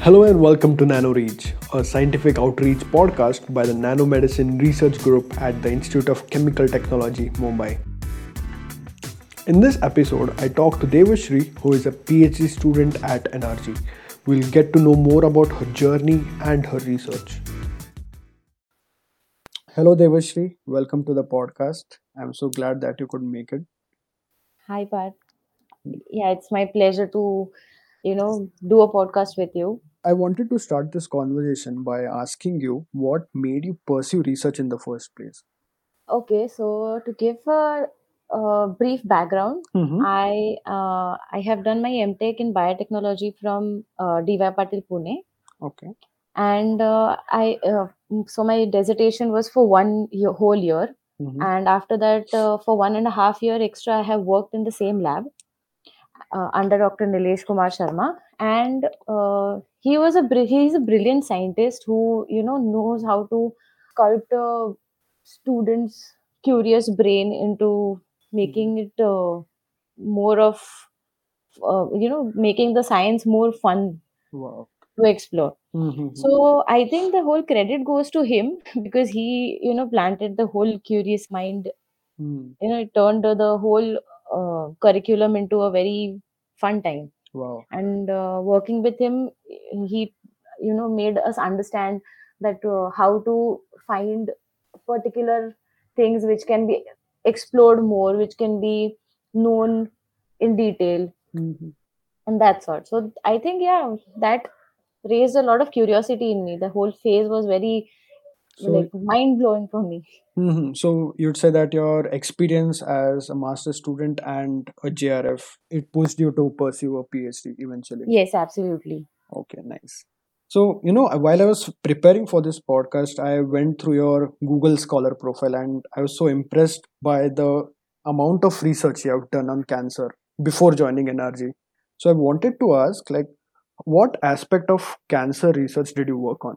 Hello and welcome to NanoReach, a scientific outreach podcast by the Nanomedicine Research Group at the Institute of Chemical Technology, Mumbai. In this episode, I talk to Devashree, who is a PhD student at NRG. We'll get to know more about her journey and her research. Hello, Devashree. Welcome to the podcast. I'm so glad that you could make it. Hi, Pat. Yeah, it's my pleasure to, you know, do a podcast with you. I wanted to start this conversation by asking you what made you pursue research in the first place. Okay, so to give a, a brief background, Mm-hmm. I uh, I have done my MTech in biotechnology from uh, DY Patil Pune, Okay. and uh, I uh, so my dissertation was for one year, whole year, Mm-hmm. and after that, uh, for one and a half year extra, I have worked in the same lab uh, under Dr. Nilesh Kumar Sharma, and uh, he was a bri- he's a brilliant scientist who you know knows how to sculpt a student's curious brain into making it uh, more of uh, you know making the science more fun Wow. to explore. Mm-hmm. So I think the whole credit goes to him because he you know planted the whole curious mind Mm. you know it turned the whole uh, curriculum into a very fun time Wow. and uh, working with him he you know made us understand that uh, how to find particular things which can be explored more which can be known in detail Mm-hmm. and that sort so i think yeah that raised a lot of curiosity in me the whole phase was very So, like mind blowing for me mm-hmm. so you'd say that your experience as a master student and a JRF it pushed you to pursue a PhD eventually. yes absolutely Okay, nice. So, you know, while I was preparing for this podcast, I went through your Google Scholar profile and I was so impressed by the amount of research you have done on cancer before joining NRG. So, I wanted to ask, like, what aspect of cancer research did you work on?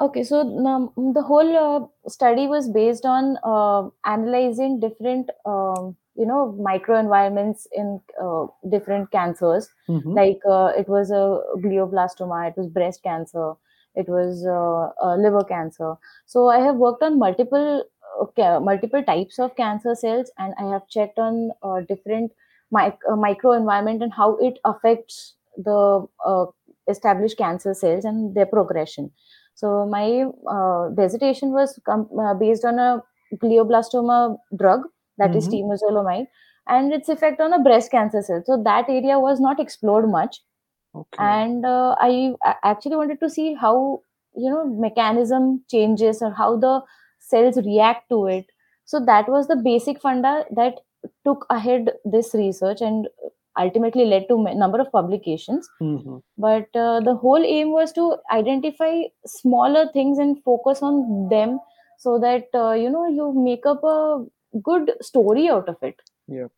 Okay, so um, the whole uh, study was based on uh, analyzing different, um, you know, microenvironments in uh, different cancers. Mm-hmm. Like uh, it was a glioblastoma, it was breast cancer, it was uh, uh, liver cancer. So I have worked on multiple uh, ca- multiple types of cancer cells, and I have checked on uh, different mic- uh, microenvironment and how it affects the uh, established cancer cells and their progression. So my uh, dissertation was com- uh, based on a glioblastoma drug that is Mm-hmm. temozolomide and its effect on a breast cancer cell. So that area was not explored much, Okay. and uh, I actually wanted to see how you know mechanism changes or how the cells react to it. So that was the basic funda that took ahead this research and ultimately led to a number of publications Mm-hmm. but uh, the whole aim was to identify smaller things and focus on them so that uh, you know you make up a good story out of it Yeah.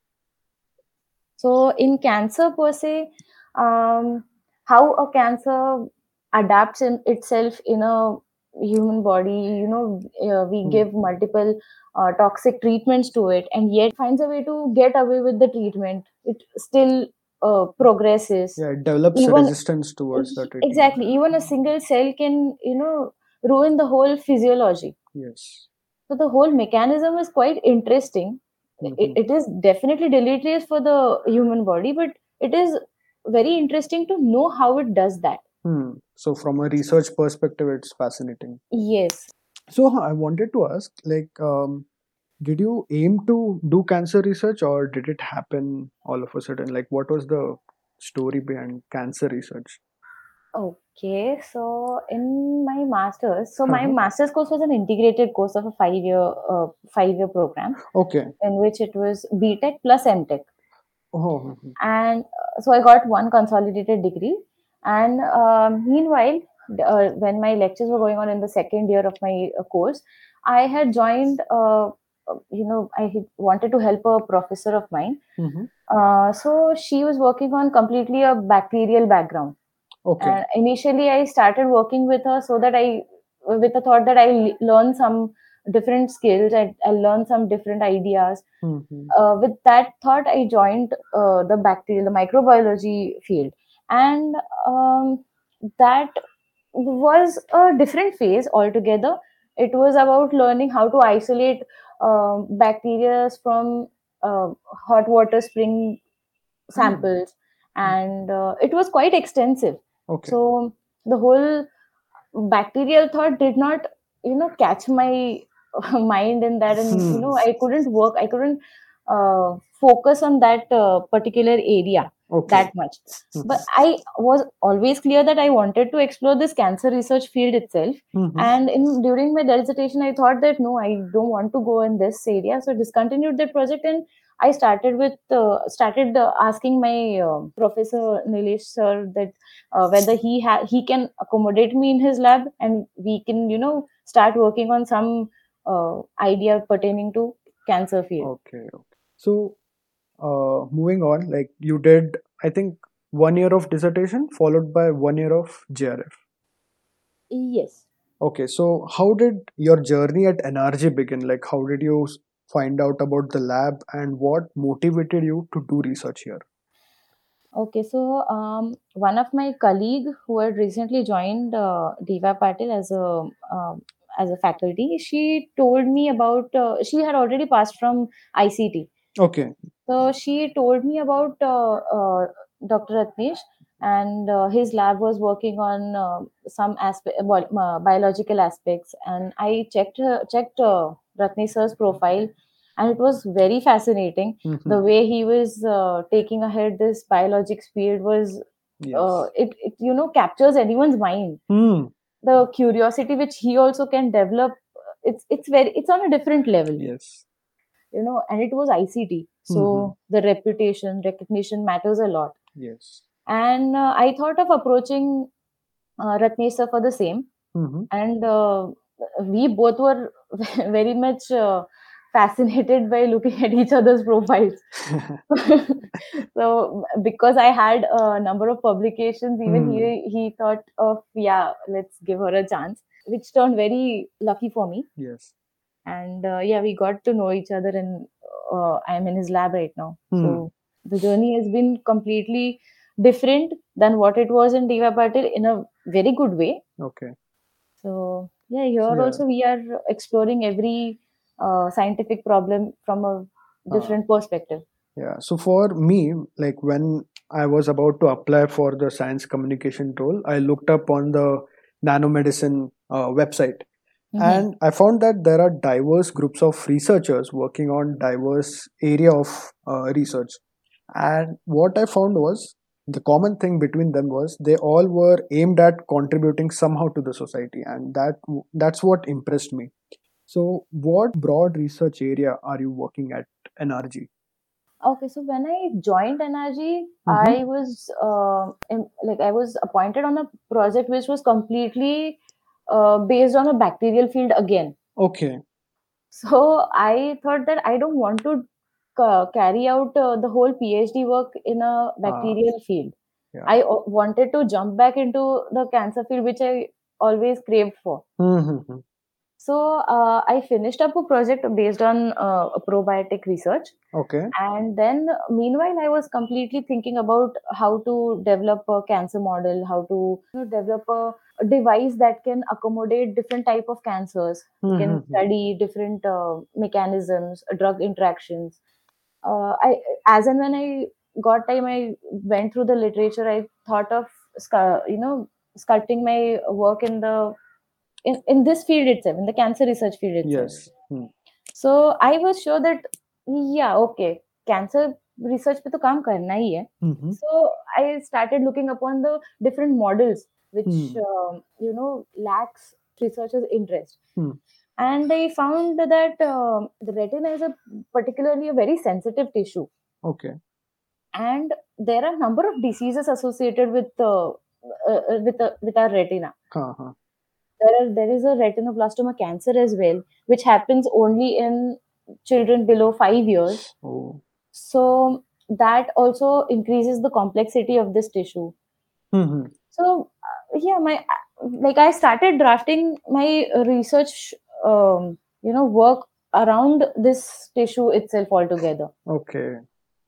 so in cancer per se um, how a cancer adapts in itself in a human body you know uh, we Mm. give multiple uh, toxic treatments to it and yet finds a way to get away with the treatment it still uh, progresses Yeah, it develops even resistance towards the treatment. exactly even a single cell can you know ruin the whole physiology Yes. so the whole mechanism is quite interesting it, Mm-hmm. it is definitely deleterious for the human body but it is very interesting to know how it does that Hmm. So, from a research perspective, it's fascinating. yes So I wanted to ask, like, um, did you aim to do cancer research, or did it happen all of a sudden? Like, what was the story behind cancer research? okay so in my masters so my Uh-huh. master's course was an integrated course of a five year uh, five year program Okay. in which it was btech plus mtech Oh. and uh, so I got one consolidated degree. And um meanwhile, uh, when my lectures were going on in the second year of my uh, course, I had joined. Uh, you know, I wanted to help a professor of mine. Mhm. Uh, so she was working on completely a bacterial background. Okay. And initially, I started working with her so that I, with the thought that I learn some different skills. I, I learned some different ideas. Mhm. Uh, with that thought, I joined uh, the bacterial, the microbiology field, and um, that was a different phase altogether. It was about learning how to isolate um bacteria from uh, hot water spring Hmm. samples, and uh, it was quite extensive. Okay. So the whole bacterial thought did not, you know, catch my mind in that, and you Hmm. know, I couldn't work. I couldn't uh, focus on that uh, particular area Okay. that much. Mhm. But I was always clear that I wanted to explore this cancer research field itself. Mhm. And in during my dissertation, I thought that no, I don't want to go in this area, so I discontinued that project and I started with uh, started uh, asking my uh, professor Nilesh sir that uh, whether he ha- he can accommodate me in his lab and we can you know start working on some uh, idea pertaining to cancer field. Okay. Okay. So, uh, moving on, like you did, I think one year of dissertation followed by one year of JRF. Yes. Okay. So, how did your journey at NRG begin? Like, how did you find out about the lab and what motivated you to do research here? Okay, so um, one of my colleague who had recently joined uh, DY Patil as a um, as a faculty, she told me about. Uh, she had already passed from ICT, Okay. So she told me about uh, uh, Dr. Ratnesh, and uh, his lab was working on uh, some aspect, uh, biological aspects. And I checked uh, checked uh, sir's profile, and it was very fascinating. Mhm. The way he was uh, taking ahead this biologics field was Yes. uh, it, it you know captures anyone's mind. Hmm. The curiosity which he also can develop, uh, it's it's very it's on a different level Yes. you know and it was ict so Mhm. the reputation recognition matters a lot Yes. and uh, i thought of approaching uh, ratnesh for the same hmm and uh, we both were very much uh, fascinated by looking at each other's profiles so because i had a number of publications even Hmm. he he thought of yeah let's give her a chance which turned very lucky for me yes. And uh, yeah we got to know each other and uh, i'm in his lab right now Hmm. so the journey has been completely different than what it was in DY Patil in a very good way Okay. so yeah here Yeah. also we are exploring every uh, scientific problem from a different perspective Yeah. So for me, like when I was about to apply for the science communication role, I looked up on the nanomedicine uh, website Mhm. and I found that there are diverse groups of researchers working on diverse area of uh, research. And what I found was the common thing between them was they all were aimed at contributing somehow to the society, and that that's what impressed me. So, what broad research area are you working at NRG? Okay, so when I joined NRG, Mhm. I was uh, in, like I was appointed on a project which was completely uh, based on a bacterial field again. Okay. So I thought that I don't want to ca- carry out uh, the whole PhD work in a bacterial field. Yeah. I o- wanted to jump back into the cancer field, which I always craved for. Mm-hmm. So uh, I finished up a project based on uh, probiotic research. Okay. and then meanwhile i was completely thinking about how to develop a cancer model how to you know, develop a, a device that can accommodate different type of cancers you can study different uh, mechanisms drug interactions uh, i as and when i got time i went through the literature i thought of you know sculpting my work in the in, in this field itself in the cancer research field itself Yes. Hmm. so i was sure that yeah okay cancer research पे तो काम करना ही है Mhm. so i started looking upon the different models which Hmm. um, you know lacks researchers interest Hmm. and i found that um, the retina is a particularly a very sensitive tissue Okay. and there are number of diseases associated with uh, uh, uh, with uh, with our retina Uh-huh. there are there is a retinoblastoma cancer as well which happens only in children below 5 years Oh. so that also increases the complexity of this tissue Mm-hmm. so uh, yeah my like i started drafting my research um, you know work around this tissue itself altogether Okay.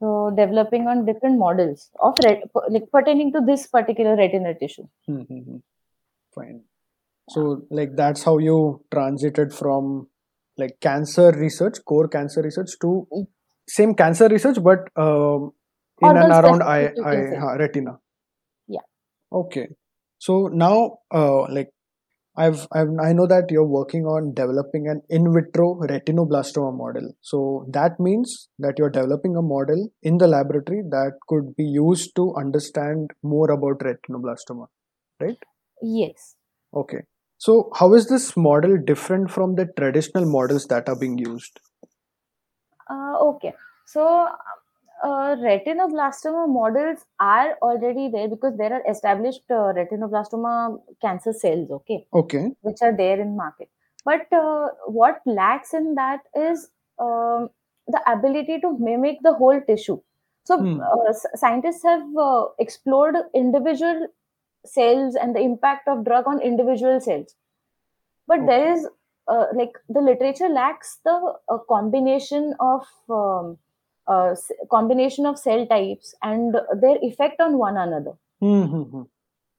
so developing on different models of ret- like pertaining to this particular retinal tissue Mm-hmm. Fine. So, like, that's how you transited from like cancer research, core cancer research, to same cancer research, but um, in and around eye, eye ha, retina. Yeah. Okay. So now, uh, like, I've, I've I know that you're working on developing an in vitro retinoblastoma model. So that means that you're developing a model in the laboratory that could be used to understand more about retinoblastoma, right? yes Okay. So how is this model different from the traditional models that are being used? Uh, okay, so uh, retinoblastoma models are already there because there are established uh, retinoblastoma cancer cells, okay, Okay. which are there in market. But uh, what lacks in that is um, the ability to mimic the whole tissue. So Hmm. uh, scientists have uh, explored individual cells and the impact of drug on individual cells but there Okay. is uh, like the literature lacks the uh, combination of um, uh, combination of cell types and their effect on one another Mm-hmm.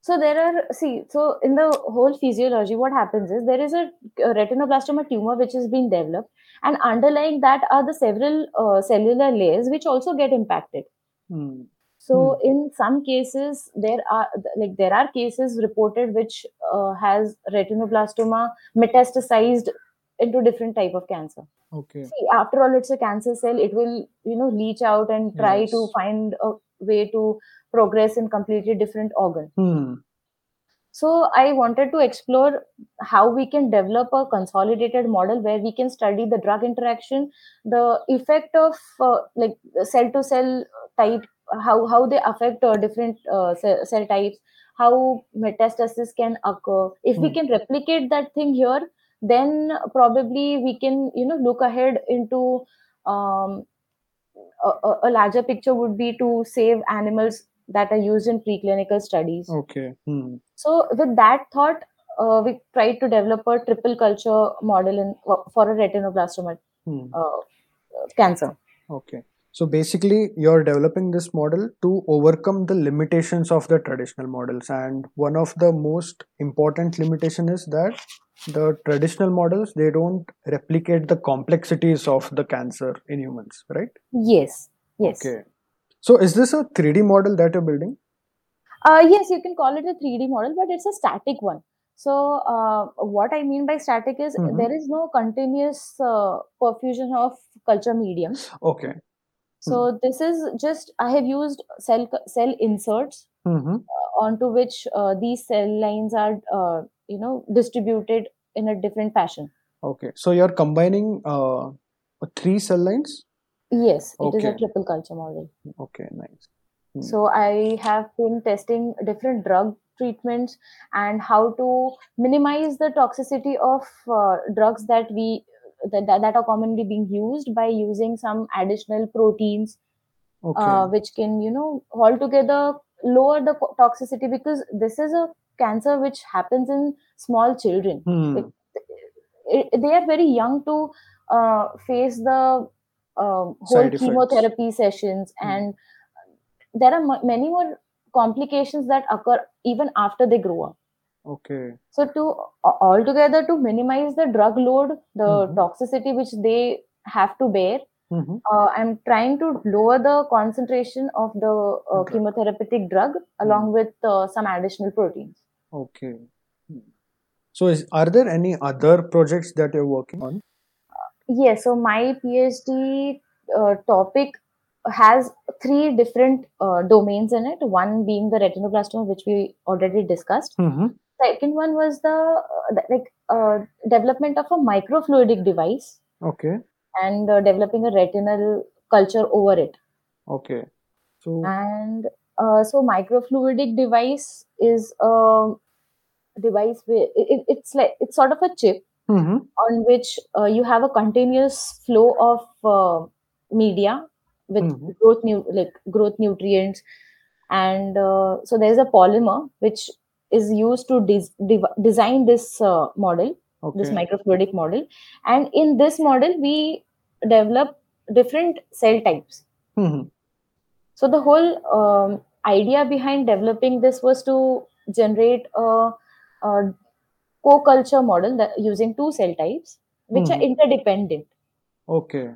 so there are see so in the whole physiology what happens is there is a, a retinoblastoma tumor which is being developed and underlying that are the several uh, cellular layers which also get impacted Hmm. So in some cases there are like there are cases reported which uh, has retinoblastoma metastasized into different type of cancer. Okay. see after all it's a cancer cell. It will you know leach out and try to find a way to progress in completely different organ. Hmm. so i wanted to explore how we can develop a consolidated model where we can study the drug interaction the effect of uh, like cell to cell type how how they affect uh, different uh, cell, cell types how metastasis can occur if we Hmm. can replicate that thing here then probably we can you know look ahead into um, a, a- larger picture would be to save animals that are used in preclinical studies Okay. Hmm. so with that thought, uh, we tried to develop a triple culture model in for a retinoblastoma uh, cancer. Okay. So basically, you're developing this model to overcome the limitations of the traditional models. And one of the most important limitation is that the traditional models they don't replicate the complexities of the cancer in humans, right? Yes, yes, Okay. So is this a 3D model that you're building? uh, yes. You can call it a three D model, but it's a static one. So uh, what I mean by static is Mhm. there is no continuous uh, perfusion of culture medium. Okay. So this is just I have used cell cell inserts Mm-hmm. uh, onto which uh, these cell lines are uh, you know distributed in a different fashion. Okay. So you're combining uh, three cell lines? Yes, it is a triple culture model. Okay, nice. Hmm. So I have been testing different drug treatments and how to minimize the toxicity of uh, drugs that we that, that are commonly being used by using some additional proteins Okay. uh, which can you know altogether lower the toxicity because this is a cancer which happens in small children Hmm. like, it, they are very young to uh, face the um, whole chemotherapy sessions Hmm. and there are mu- many more complications that occur even after they grow up Okay. so to altogether to minimize the drug load the Mhm. toxicity which they have to bear Mm-hmm. uh, i'm trying to lower the concentration of the uh, Drug. chemotherapeutic drug along with uh, some additional proteins Okay. So, is, are there any other projects that you're working on? yes so my phd uh, topic has three different uh, domains in it one being the retinoblastoma which we already discussed Mm-hmm. Second one was the, uh, like uh, development of a microfluidic device Okay. and uh, developing a retinal culture over it Okay. So, and uh, so microfluidic device is a device where it, it- it's like it's sort of a chip mm-hmm. on which uh, you have a continuous flow of uh, media with Mhm. growth nu- like growth nutrients and uh, so there's a polymer which is used to design this uh, model this Okay. microfluidic model and in this model we develop different cell types hmm so the whole um, idea behind developing this was to generate a, a co-culture model that using two cell types which are Mhm. interdependent Okay.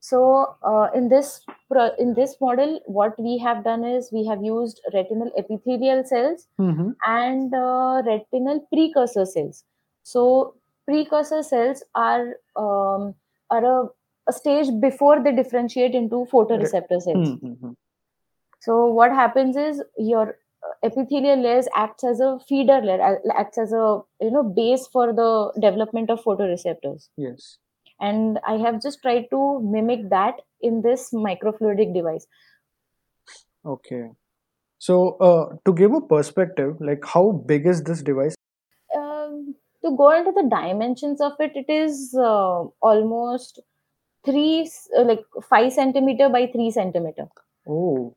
So uh, in this in this model what we have done is we have used retinal epithelial cells hmm and uh, retinal precursor cells. So precursor cells are um, are a, a stage before they differentiate into photoreceptor cells. hmm So what happens is your uh, epithelial layers acts as a feeder layer, acts as a you know base for the development of photoreceptors. Yes. And I have just tried to mimic that in this microfluidic device. Okay. So, uh, to give a perspective, like how big is this device? um, to go into the dimensions of it, it is uh, almost three, uh, like five centimeter by three centimeter. Oh,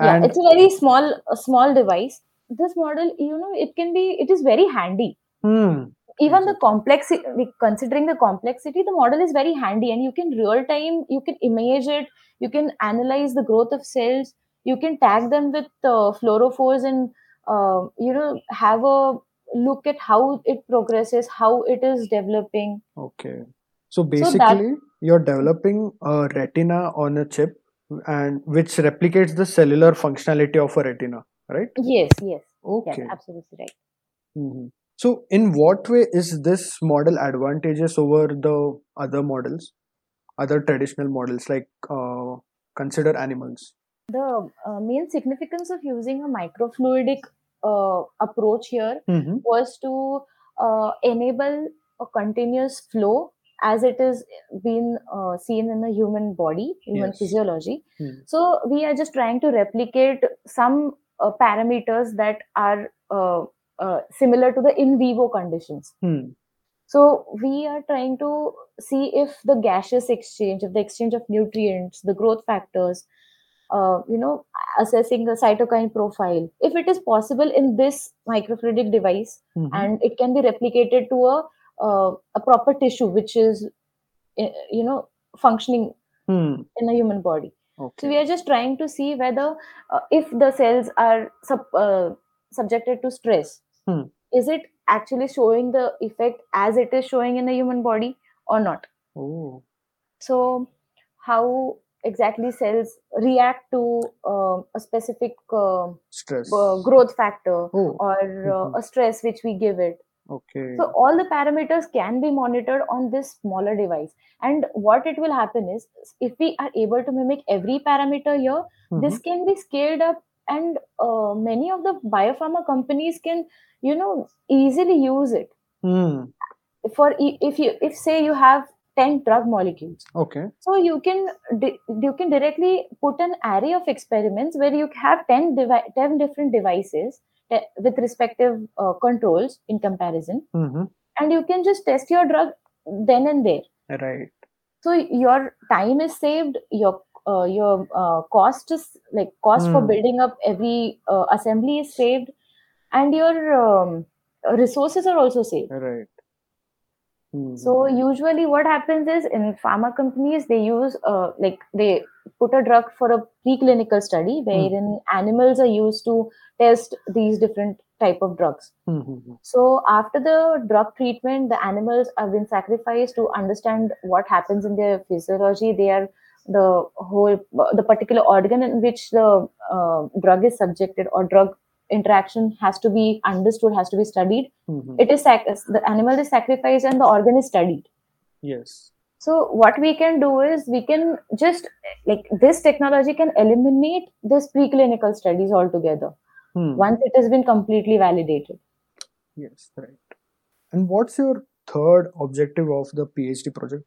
Yeah, it's a very small, a small device. This model, you know, it can be, it is very handy. hmm, Even the complexity, considering the complexity, the model is very handy, and you can real time, you can image it, you can analyze the growth of cells, you can tag them with uh, fluorophores, and uh, you know, have a look at how it progresses, how it is developing. okay. So So that basically, you're developing a retina on a chip, and which replicates the cellular functionality of a retina, right? yes, yes, yes, Okay. absolutely right. hmm So, in what way is this model advantageous over the other models, other traditional models, like uh, consider animals? The uh, main significance of using a microfluidic uh, approach here hmm was to uh, enable a continuous flow as it is been uh, seen in the human body, human Yes. physiology. Hmm. So we are just trying to replicate some uh, parameters that are uh, similar to the in vivo conditions. Hmm. So we are trying to see if the gaseous exchange, if the exchange of nutrients, the growth factors, uh, you know, assessing the cytokine profile, if it is possible in this microfluidic device hmm and it can be replicated to a uh, a proper tissue which is uh, you know functioning Hmm. in a human body. So we are just trying to see whether uh, if the cells are sub, uh, subjected to stress, Hmm. is it actually showing the effect as it is showing in the human body or not? Oh. So how exactly cells react to uh, a specific uh, Stress. uh, growth factor Oh. or uh, Mhm. a stress which we give it Okay. so all the parameters can be monitored on this smaller device and what it will happen is if we are able to mimic every parameter here this Mhm. can be scaled up and uh, many of the biopharma companies can you know easily use it Hmm. for if you if say you have 10 drug molecules Okay. so you can you can directly put an array of experiments where you have 10 devi- 10 different devices te- with respective uh, controls in comparison hmm and you can just test your drug then and there Right. so your time is saved your uh, your uh, cost is like cost for Hmm. building up every uh, assembly is saved and your um, resources are also saved Right. Mhm. so usually what happens is in pharma companies they use uh, like they put a drug for a preclinical study wherein animals are used to test these different type of drugs Mhm. so after the drug treatment the animals have been sacrificed to understand what happens in their physiology they are the whole the particular organ in which the uh, drug is subjected or drug interaction has to be understood has to be studied Mhm. it is sac- the animal is sacrificed and the organ is studied Yes. so what we can do is we can just like this technology can eliminate this preclinical studies altogether Hmm. once it has been completely validated Yes. Right. And what's your third objective of the PhD project?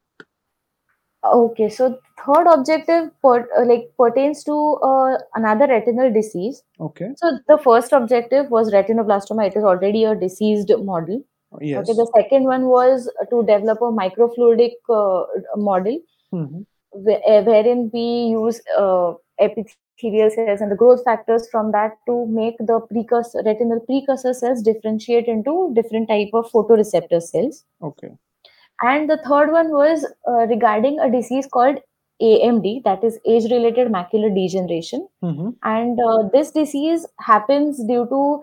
Okay so third objective per, uh, like pertains to uh, another retinal disease Okay. so the first objective was retinoblastoma it is already a diseased model Yes. okay the second one was to develop a microfluidic uh, model Mhm. whe- uh, wherein we use uh, epithelial cells and the growth factors from that to make the precursor retinal precursor cells differentiate into different type of photoreceptor cells Okay. And the third one was uh, regarding a disease called amd that is age related macular degeneration Mm-hmm. and uh, this disease happens due to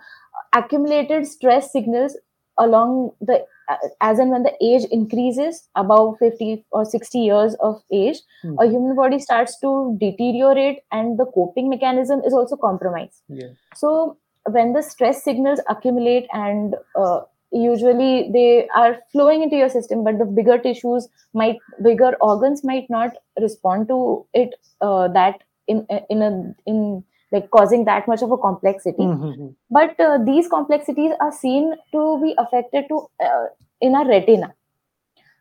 accumulated stress signals along the uh, as and when the age increases above 50 or 60 years of age Hmm. a human body starts to deteriorate and the coping mechanism is also compromised Yeah. so when the stress signals accumulate and uh, usually they are flowing into your system but the bigger tissues might bigger organs might not respond to it uh, that in in a in like causing that much of a complexity Mm-hmm. but uh, these complexities are seen to be affected to uh, in our retina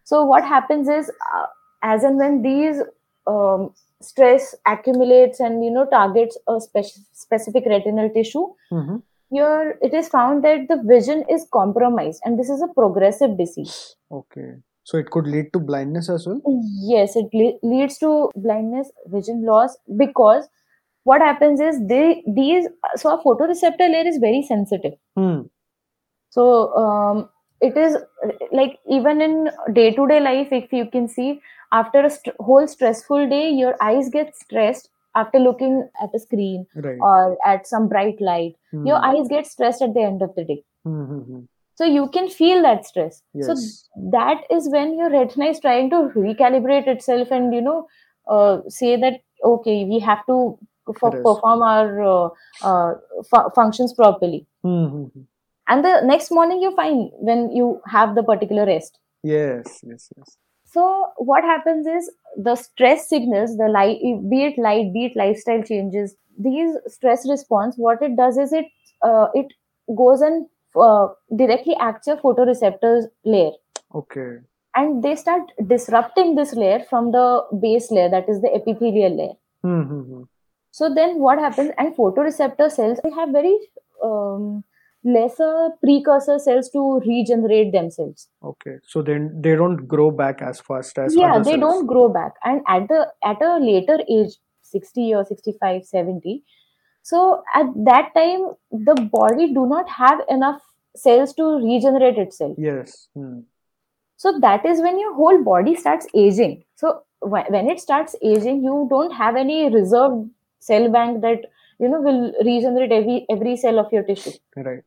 so what happens is uh, as and when these um, stress accumulates and you know targets a spec- specific retinal tissue Mm-hmm. Here it is found that the vision is compromised and this is a progressive disease Okay. So it could lead to blindness as well. yes it le- leads to blindness vision loss because what happens is they these so our photoreceptor layer is very sensitive Hmm. so um, it is like even in day to day life if you can see after a st- whole stressful day your eyes get stressed after looking at a screen Right. or at some bright light Hmm. your eyes get stressed at the end of the day Mm-hmm. so you can feel that stress so that is when your retina is trying to recalibrate itself and you know uh, say that okay we have to f- perform our uh, uh, fu- functions properly Mm-hmm. and the next morning you're fine when you have the particular rest Yes. Yes. Yes. so what happens is the stress signals the light be it light be it lifestyle changes these stress response what it does is it uh, it goes and uh, directly acts your photoreceptors layer Okay. and they start disrupting this layer from the base layer that is the epithelial layer Mm-hmm. so then what happens and photoreceptor cells they have very um, lesser precursor cells to regenerate themselves Okay. So then they don't grow back as fast as yeah they cells. don't grow back and at the at a later age 60 or 65 70 so at that time the body do not have enough cells to regenerate itself Yes. Hmm. so that is when your whole body starts aging so when it starts aging you don't have any reserved cell bank that you know will regenerate every every cell of your tissue Right.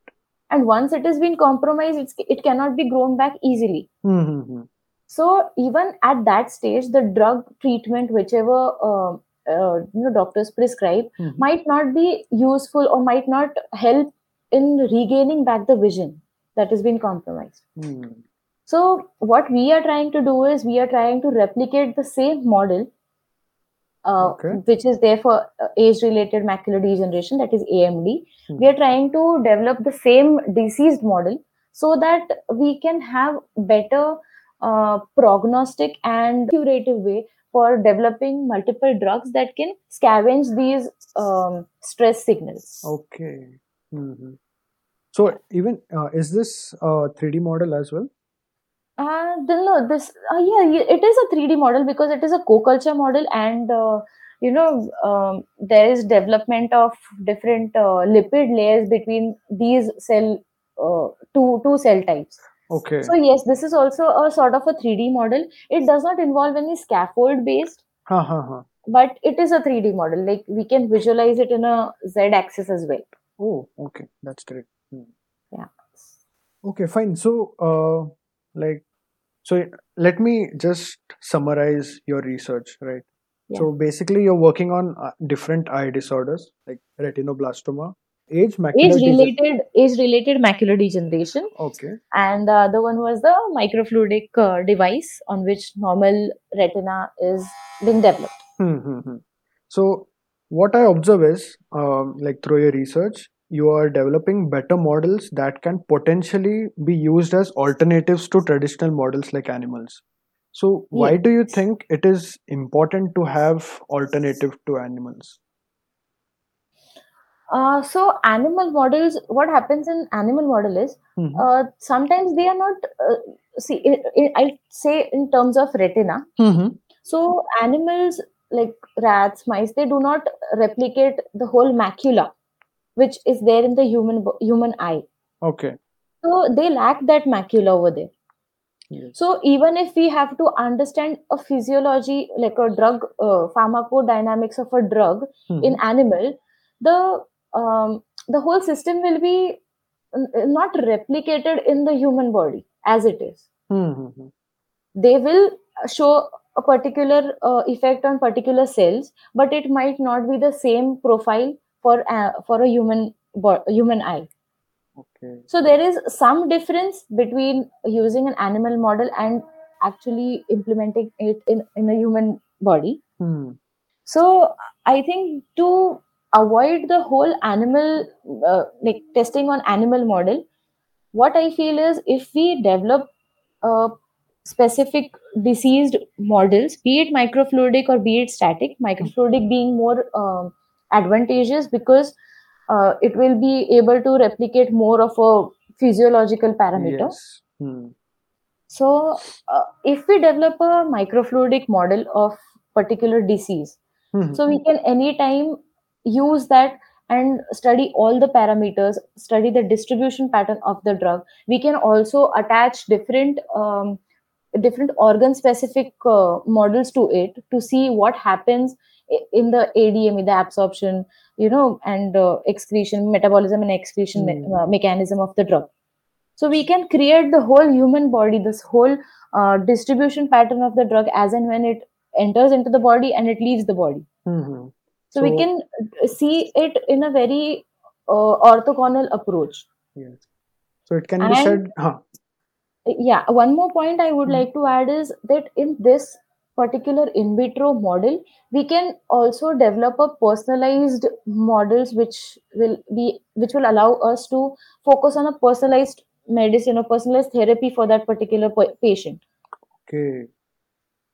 And once it has been compromised it's, it cannot be grown back easily Mm-hmm. so even at that stage the drug treatment whichever uh, uh, you know doctors prescribe Mm-hmm. might not be useful or might not help in regaining back the vision that has been compromised Hmm. so what we are trying to do is we are trying to replicate the same model uh, Okay. which is there for uh, age-related macular degeneration, that is AMD. Hmm. We are trying to develop the same diseased model so that we can have better uh, prognostic and curative way for developing multiple drugs that can scavenge these um, stress signals. Okay. Mm-hmm. So even uh, is this a 3D model as well? Uh, then no, this uh, yeah, it is a 3D model because it is a co-culture model, and uh, you know um, there is development of different uh, lipid layers between these cell uh, two two cell types. Okay. So yes, this is also a sort of a 3D model. It does not involve any scaffold based, Ha ha ha. but it is a 3D model. Like we can visualize it in a Z axis as well. Oh, okay. That's great. Hmm. Yeah. Okay, fine. So, uh, like, so let me just summarize your research, right? Yeah. So basically, you're working on uh, different eye disorders like retinoblastoma, age macular Age related age related macular degeneration. Okay. and the other one was the microfluidic uh, device on which normal retina is being developed. Hmm, hmm, hmm. So what I observe is, um, like through your research, you are developing better models that can potentially be used as alternatives to traditional models like animals. So why Yeah. do you think it is important to have alternative to animals? Uh, so animal models, what happens in animal model is Mhm. uh, sometimes they are not. Uh, see, i i I'll say in terms of retina. Mhm. So animals like rats mice they do not replicate the whole macula which is there in the human human eye Okay. so they lack that macula over there Yes. so even if we have to understand a physiology like a drug uh, pharmacodynamics of a drug Mhm. in animal the um, the whole system will be not replicated in the human body as it is Mhm. they will show a particular uh, effect on particular cells but it might not be the same profile for uh, for a human human eye Okay. so there is some difference between using an animal model and actually implementing it in, in a human body Hmm. so i think to avoid the whole animal uh, like testing on animal model what i feel is if we develop uh, specific diseased models be it microfluidic or be it static microfluidic being more um, advantageous because uh, it will be able to replicate more of a physiological parameter Yes. Hmm. so uh, if we develop a microfluidic model of particular disease Mhm. so we can anytime use that and study all the parameters study the distribution pattern of the drug we can also attach different um, different organ specific uh, models to it to see what happens in the adme the absorption you know and uh, excretion metabolism and excretion me- Hmm. uh, mechanism of the drug so we can create the whole human body this whole uh, distribution pattern of the drug as and when it enters into the body and it leaves the body Mhm. so, we can uh, see it in a very uh, orthogonal approach Yes. So it can be said. Huh. yeah one more point i would Hmm. like to add is that in this particular in vitro model we can also develop a personalized models which will be which will allow us to focus on a personalized medicine or personalized therapy for that particular pa- patient Okay.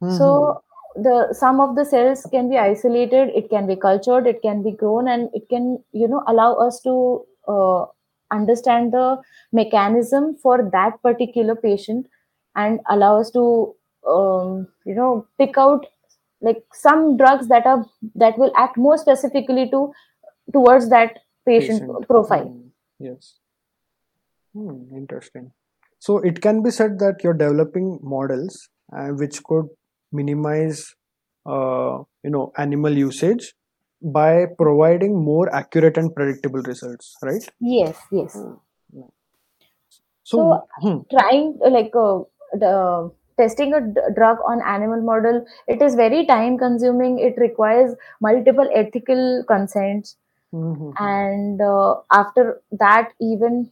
Mhm. so the some of the cells can be isolated it can be cultured it can be grown and it can you know allow us to uh, understand the mechanism for that particular patient and allow us to um, you know pick out like some drugs that are that will act more specifically to towards that patient, Patient. profile Hmm. Yes. Hmm. Interesting. So it can be said that you're developing models uh, which could minimize, uh, you know, animal usage by providing more accurate and predictable results, right? yes yes So, So, hmm, trying like uh, the testing a d- drug on animal model it is very time consuming it requires multiple ethical consents. Mhm, and uh, after that even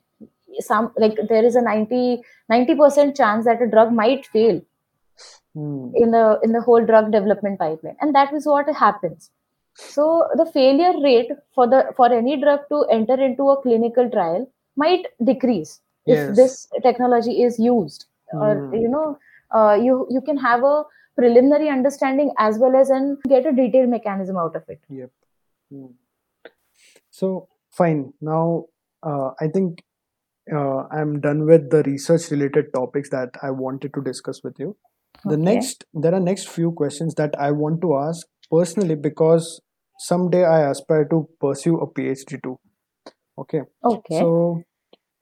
some like there is a 90 90% chance that a drug might fail hmm, in the in the whole drug development pipeline. And that is what happens. So the failure rate for the for any drug to enter into a clinical trial might decrease if Yes. this technology is used or Hmm. you know uh, you you can have a preliminary understanding as well as and get a detailed mechanism out of it Yep. Hmm. So fine. Now uh, I think uh, I'm done with the research related topics that I wanted to discuss with you. The Okay. next, there are next few questions that I want to ask personally because someday I aspire to pursue a PhD too. Okay. okay So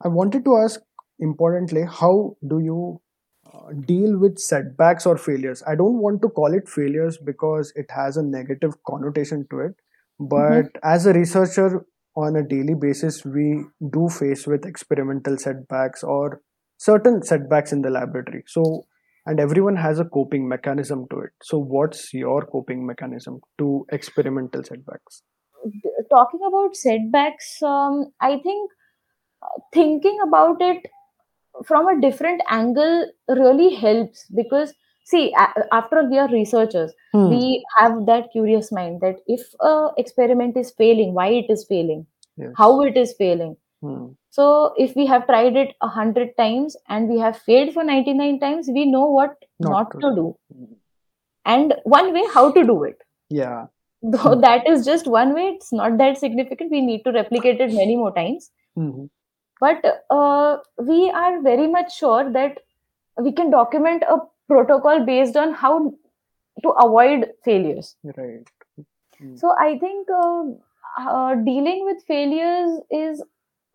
I wanted to ask importantly, how do you deal with setbacks or failures? I don't want to call it failures because it has a negative connotation to it. But as a researcher on a daily basis, we do face with experimental setbacks or certain setbacks in the laboratory. So, and everyone has a coping mechanism to it. So, what's your coping mechanism to experimental setbacks? talking about setbacks um, i think uh, thinking about it from a different angle really helps because see after all we are researchers Hmm. we have that curious mind that if a experiment is failing why it is failing Yes. how it is failing Hmm. so if we have tried it a hundred times and we have failed for 99 times we know what Not not, to to do. and one way how to do it Yeah. though that is just one way it's not that significant we need to replicate it many more times hmm but uh, we are very much sure that we can document a protocol based on how to avoid failures. Right. Mm. so i think uh, uh, dealing with failures is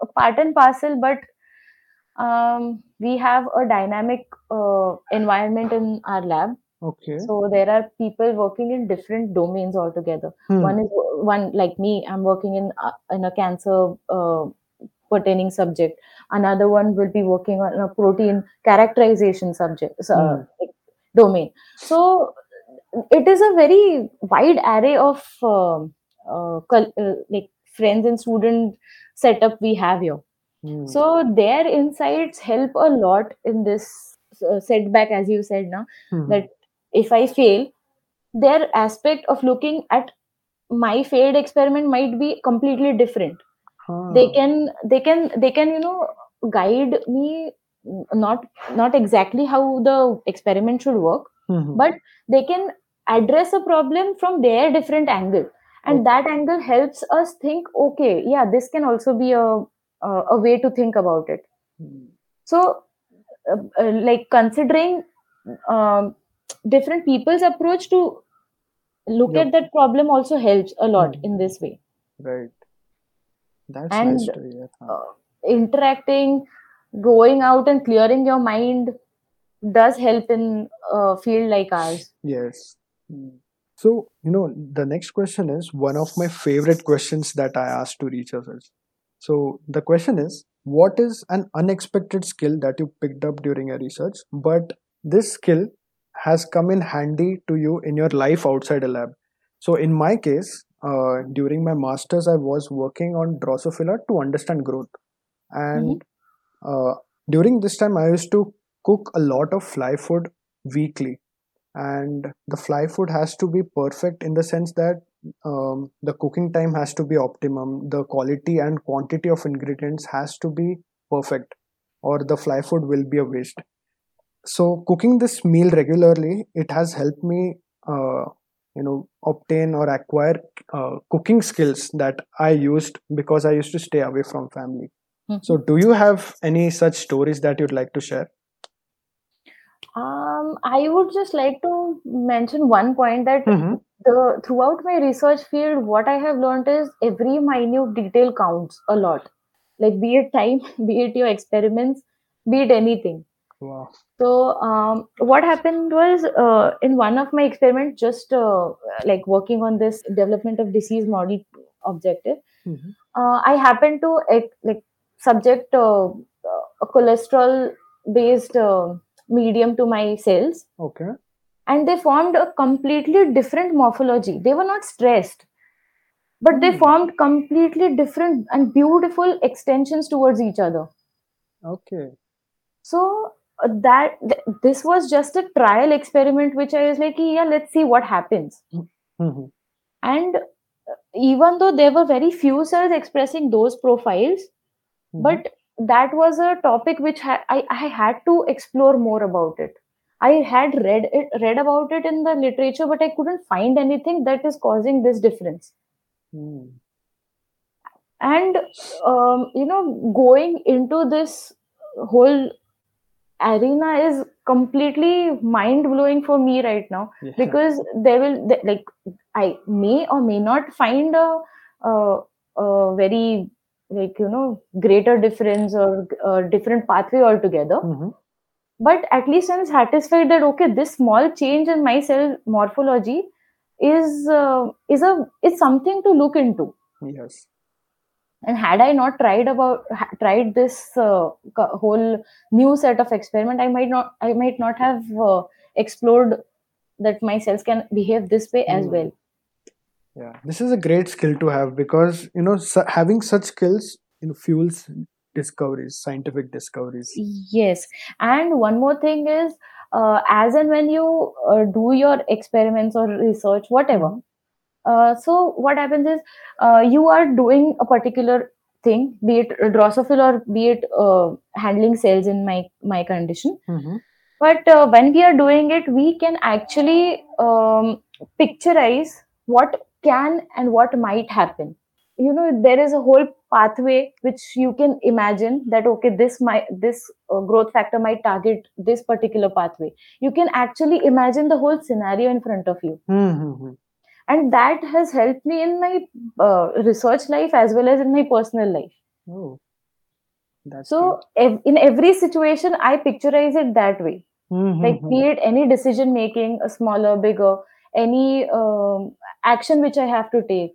a part and parcel but um, we have a dynamic uh, environment in our lab. Okay. So there are people working in different domains altogether. Hmm. one is one like me i'm working in uh, in a cancer uh, pertaining subject. Another one will be working on a protein characterization subject uh, like, domain. So it is a very wide array of uh, col- uh, like friends and student setup we have here. Hmm. so their insights help a lot in this uh, setback as you said now Mhm. that if i fail their aspect of looking at my failed experiment might be completely different they can they can they can you know guide me not not exactly how the experiment should work Mhm. but they can address a problem from their different angle and Okay. that angle helps us think okay yeah this can also be a a, a way to think about it Hmm. so uh, uh, like considering um, different people's approach to look at that problem also helps a lot Hmm. in this way right that's And, nice to hear huh. uh, interacting going out and clearing your mind does help in a field like ours Yes. Mm. So, you know, the next question is one of my favorite questions that I ask to researchers. So, the question is what is an unexpected skill that you picked up during your research, but this skill has come in handy to you in your life outside a lab? So, in my case, uh, during my master's, I was working on Drosophila to understand growth. And uh, during this time, I used to cook a lot of fly food weekly. And the fly food has to be perfect in the sense that um, the cooking time has to be optimum. The quality and quantity of ingredients has to be perfect or the fly food will be a waste. So cooking this meal regularly it has helped me uh, you know obtain or acquire uh, cooking skills that i used because i used to stay away from family. So do you have any such stories that you'd like to share? Um, i would just like to mention one point that Mhm. the throughout my research field what i have learned is every minute detail counts a lot. Like be it time be it your experiments be it anything wow. So um, what happened was uh, in one of my experiments just uh, like working on this development of disease model objective Mhm. uh, i happened to like subject uh, a cholesterol based uh, medium to my cells. Okay. And they formed a completely different morphology. They were not stressed but they Hmm. formed completely different and beautiful extensions towards each other. Okay. So that th- this was just a trial experiment which i was like yeah let's see what happens Mhm. and uh, even though there were very few cells expressing those profiles Mhm. but that was a topic which ha- I, I had to explore more about it i had read it read about it in the literature but i couldn't find anything that is causing this difference Hmm. and um, you know going into this whole arena is completely mind blowing for me right now Yeah. because there will like i may or may not find a, a, a very like you know greater difference or a different pathway altogether Mhm. but at least i'm satisfied that okay this small change in my cell morphology is uh, is a is something to look into Yes. And had i not tried about tried this uh, whole new set of experiment i might not i might not have uh, explored that my cells can behave this way as Hmm. well Yeah. This is a great skill to have because you know su- having such skills you know fuels discoveries, scientific discoveries. yes and one more thing is uh, as and when you uh, do your experiments or research whatever Mhm. Uh, so what happens is uh, you are doing a particular thing be it drosophila or be it uh, handling cells in my my condition Mhm. but uh, when we are doing it we can actually um, picturize what can and what might happen you know there is a whole pathway which you can imagine that okay this might this uh, growth factor might target this particular pathway you can actually imagine the whole scenario in front of you Mm-hmm. And that has helped me in my uh, research life as well as in my personal life Oh, so ev- in every situation i picturize it that way great. like be it any decision making a smaller bigger any um, action which i have to take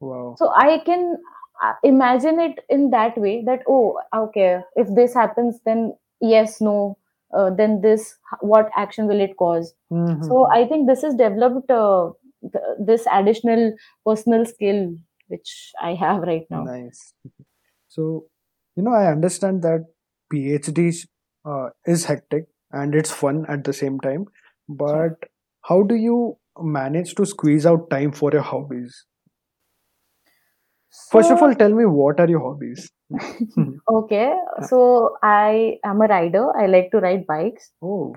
Wow. so i can uh, imagine it in that way that oh okay if this happens then yes no uh, then this what action will it cause Mhm. so i think this is developed uh, th- this additional personal skill which i have right now Nice. So, you know, I understand that PhD uh, is hectic and it's fun at the same time, but how do you manage to squeeze out time for your hobbies? First of all, tell me what are your hobbies? okay so i am a rider i like to ride bikes Oh,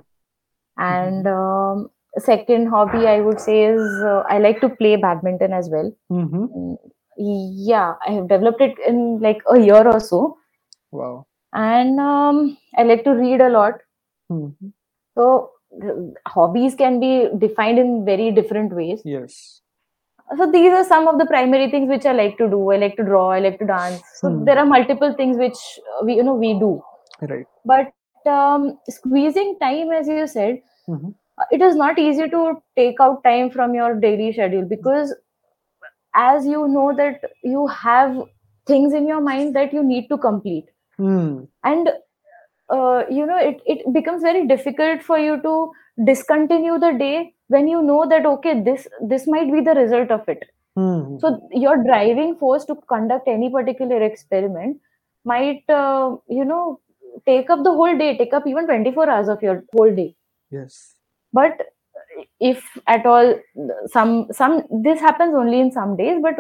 and um, second hobby i would say is uh, i like to play badminton as well mm-hmm. Mm, yeah i have developed it in like a year or so Wow. and um, i like to read a lot Mhm. so hobbies can be defined in very different ways Yes. so these are some of the primary things which i like to do i like to draw i like to dance so Hmm. there are multiple things which we you know we do Right. but um, squeezing time as you said Mhm. It is not easy to take out time from your daily schedule because as you know that you have things in your mind that you need to complete Hmm. and uh, you know it, it becomes very difficult for you to discontinue the day when you know that okay this this might be the result of it Hmm. so your driving force to conduct any particular experiment might uh, you know take up the whole day take up even 24 hours of your whole day Yes. But if at all some some this happens only in some days but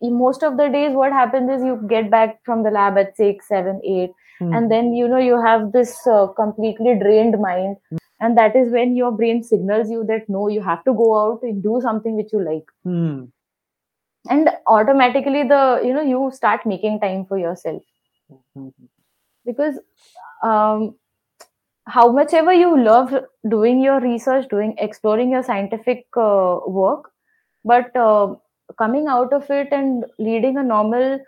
in most of the days what happens is you get back from the lab at 6 7 8 Hmm. and then you know you have this uh, completely drained mind and that is when your brain signals you that no you have to go out and do something which you like Hmm. and automatically the you know you start making time for yourself Mhm. because um, how much ever you love doing your research doing exploring your scientific uh, work but uh, coming out of it and leading a normal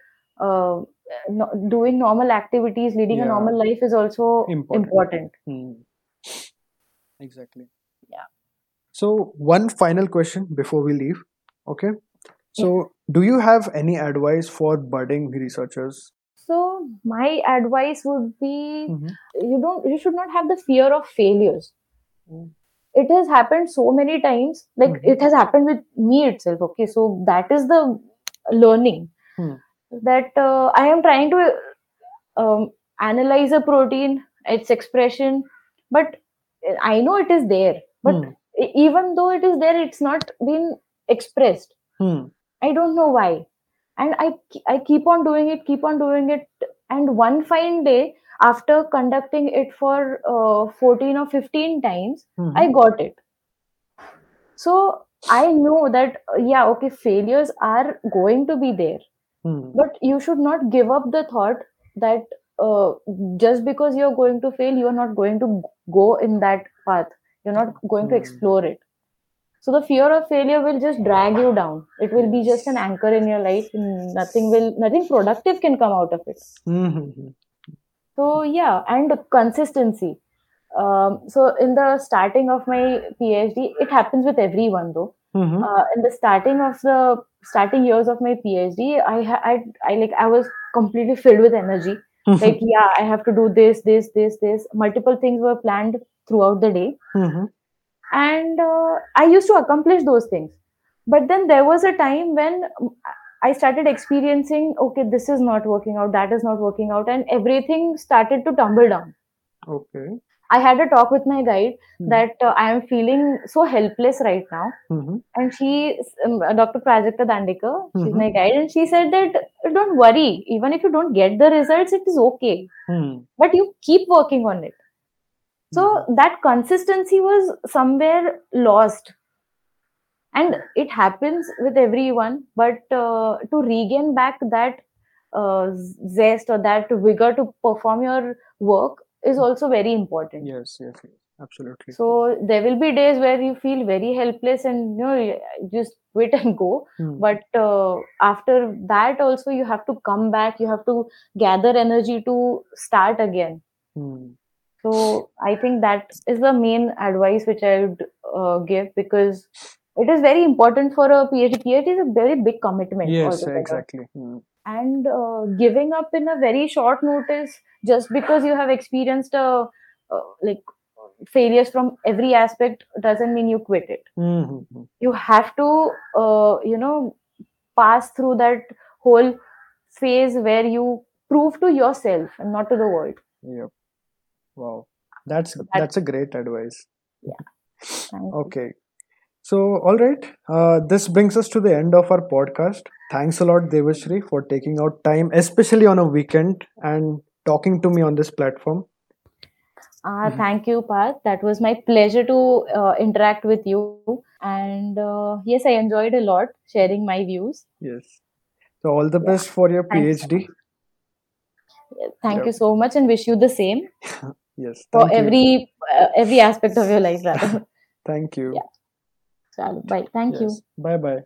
uh, no, doing normal activities leading a normal life is also Important. important, Hmm. Exactly. Yeah. So, one final question before we leave. Okay. So, do you have any advice for budding researchers? So my advice would be Mhm. you don't you should not have the fear of failures Mm. it has happened so many times like Mhm. it has happened with me itself okay so that is the learning Hmm. that uh, i am trying to um, analyze a protein its expression but i know it is there but e- even though it is there it's not been expressed Hmm. i don't know why and i i keep on doing it keep on doing it and one fine day after conducting it for uh, 14 or 15 times Mhm. i got it so i know that uh, yeah okay failures are going to be there Hmm. but you should not give up the thought that uh, just because you're going to fail you're not going to go in that path you're not going to Hmm. explore it so the fear of failure will just drag you down. It will be just an anchor in your life nothing will nothing productive can come out of it. Mhm. so yeah and consistency. Um, so in the starting of my phd it happens with everyone though. Mhm. uh, in the starting of the starting years of my phd i ha- I, I like i was completely filled with energy. Like yeah i have to do this this this this. Multiple things were planned throughout the day. Mhm. And uh, i used to accomplish those things but then there was a time when i started experiencing okay this is not working out that is not working out and everything started to tumble down Okay. i had a talk with my guide Hmm. that uh, i am feeling so helpless right now Mhm. and she um, dr prajakta dandekar she's Mhm. my guide and she said that don't worry even if you don't get the results it is okay Hmm. but you keep working on it so that consistency was somewhere lost. And it happens with everyone but uh, to regain back that uh, zest or that vigor to perform your work is also very important. Yes yes, yes. Absolutely. So there will be days where you feel very helpless and you know just quit and go. Hmm. but uh, after that also you have to come back. You have to gather energy to start again. Hmm. So i think that is the main advice which i would uh, give because it is very important for a phd phd is a very big commitment yes exactly. Hmm. and uh, giving up in a very short notice just because you have experienced a uh, like failures from every aspect doesn't mean you quit it. Hmm, hmm, hmm. you have to uh, you know pass through that whole phase where you prove to yourself and not to the world. Yep wow that's that, that's a great advice thank you. Okay. So, all right. Uh, this brings us to the end of our podcast. Thanks a lot, Devashree, for taking out time, especially on a weekend, and talking to me on this platform. Uh, Mhm. thank you, Parth. That was my pleasure to uh, interact with you. And uh, yes, I enjoyed a lot sharing my views. Yes. So, all the Yeah. best for your Thanks. PhD. Thank Yep. you so much, and wish you the same Yes. for you. every uh, every aspect of your life, rather. Thank you. yeah. Bye. Thank you. Bye bye.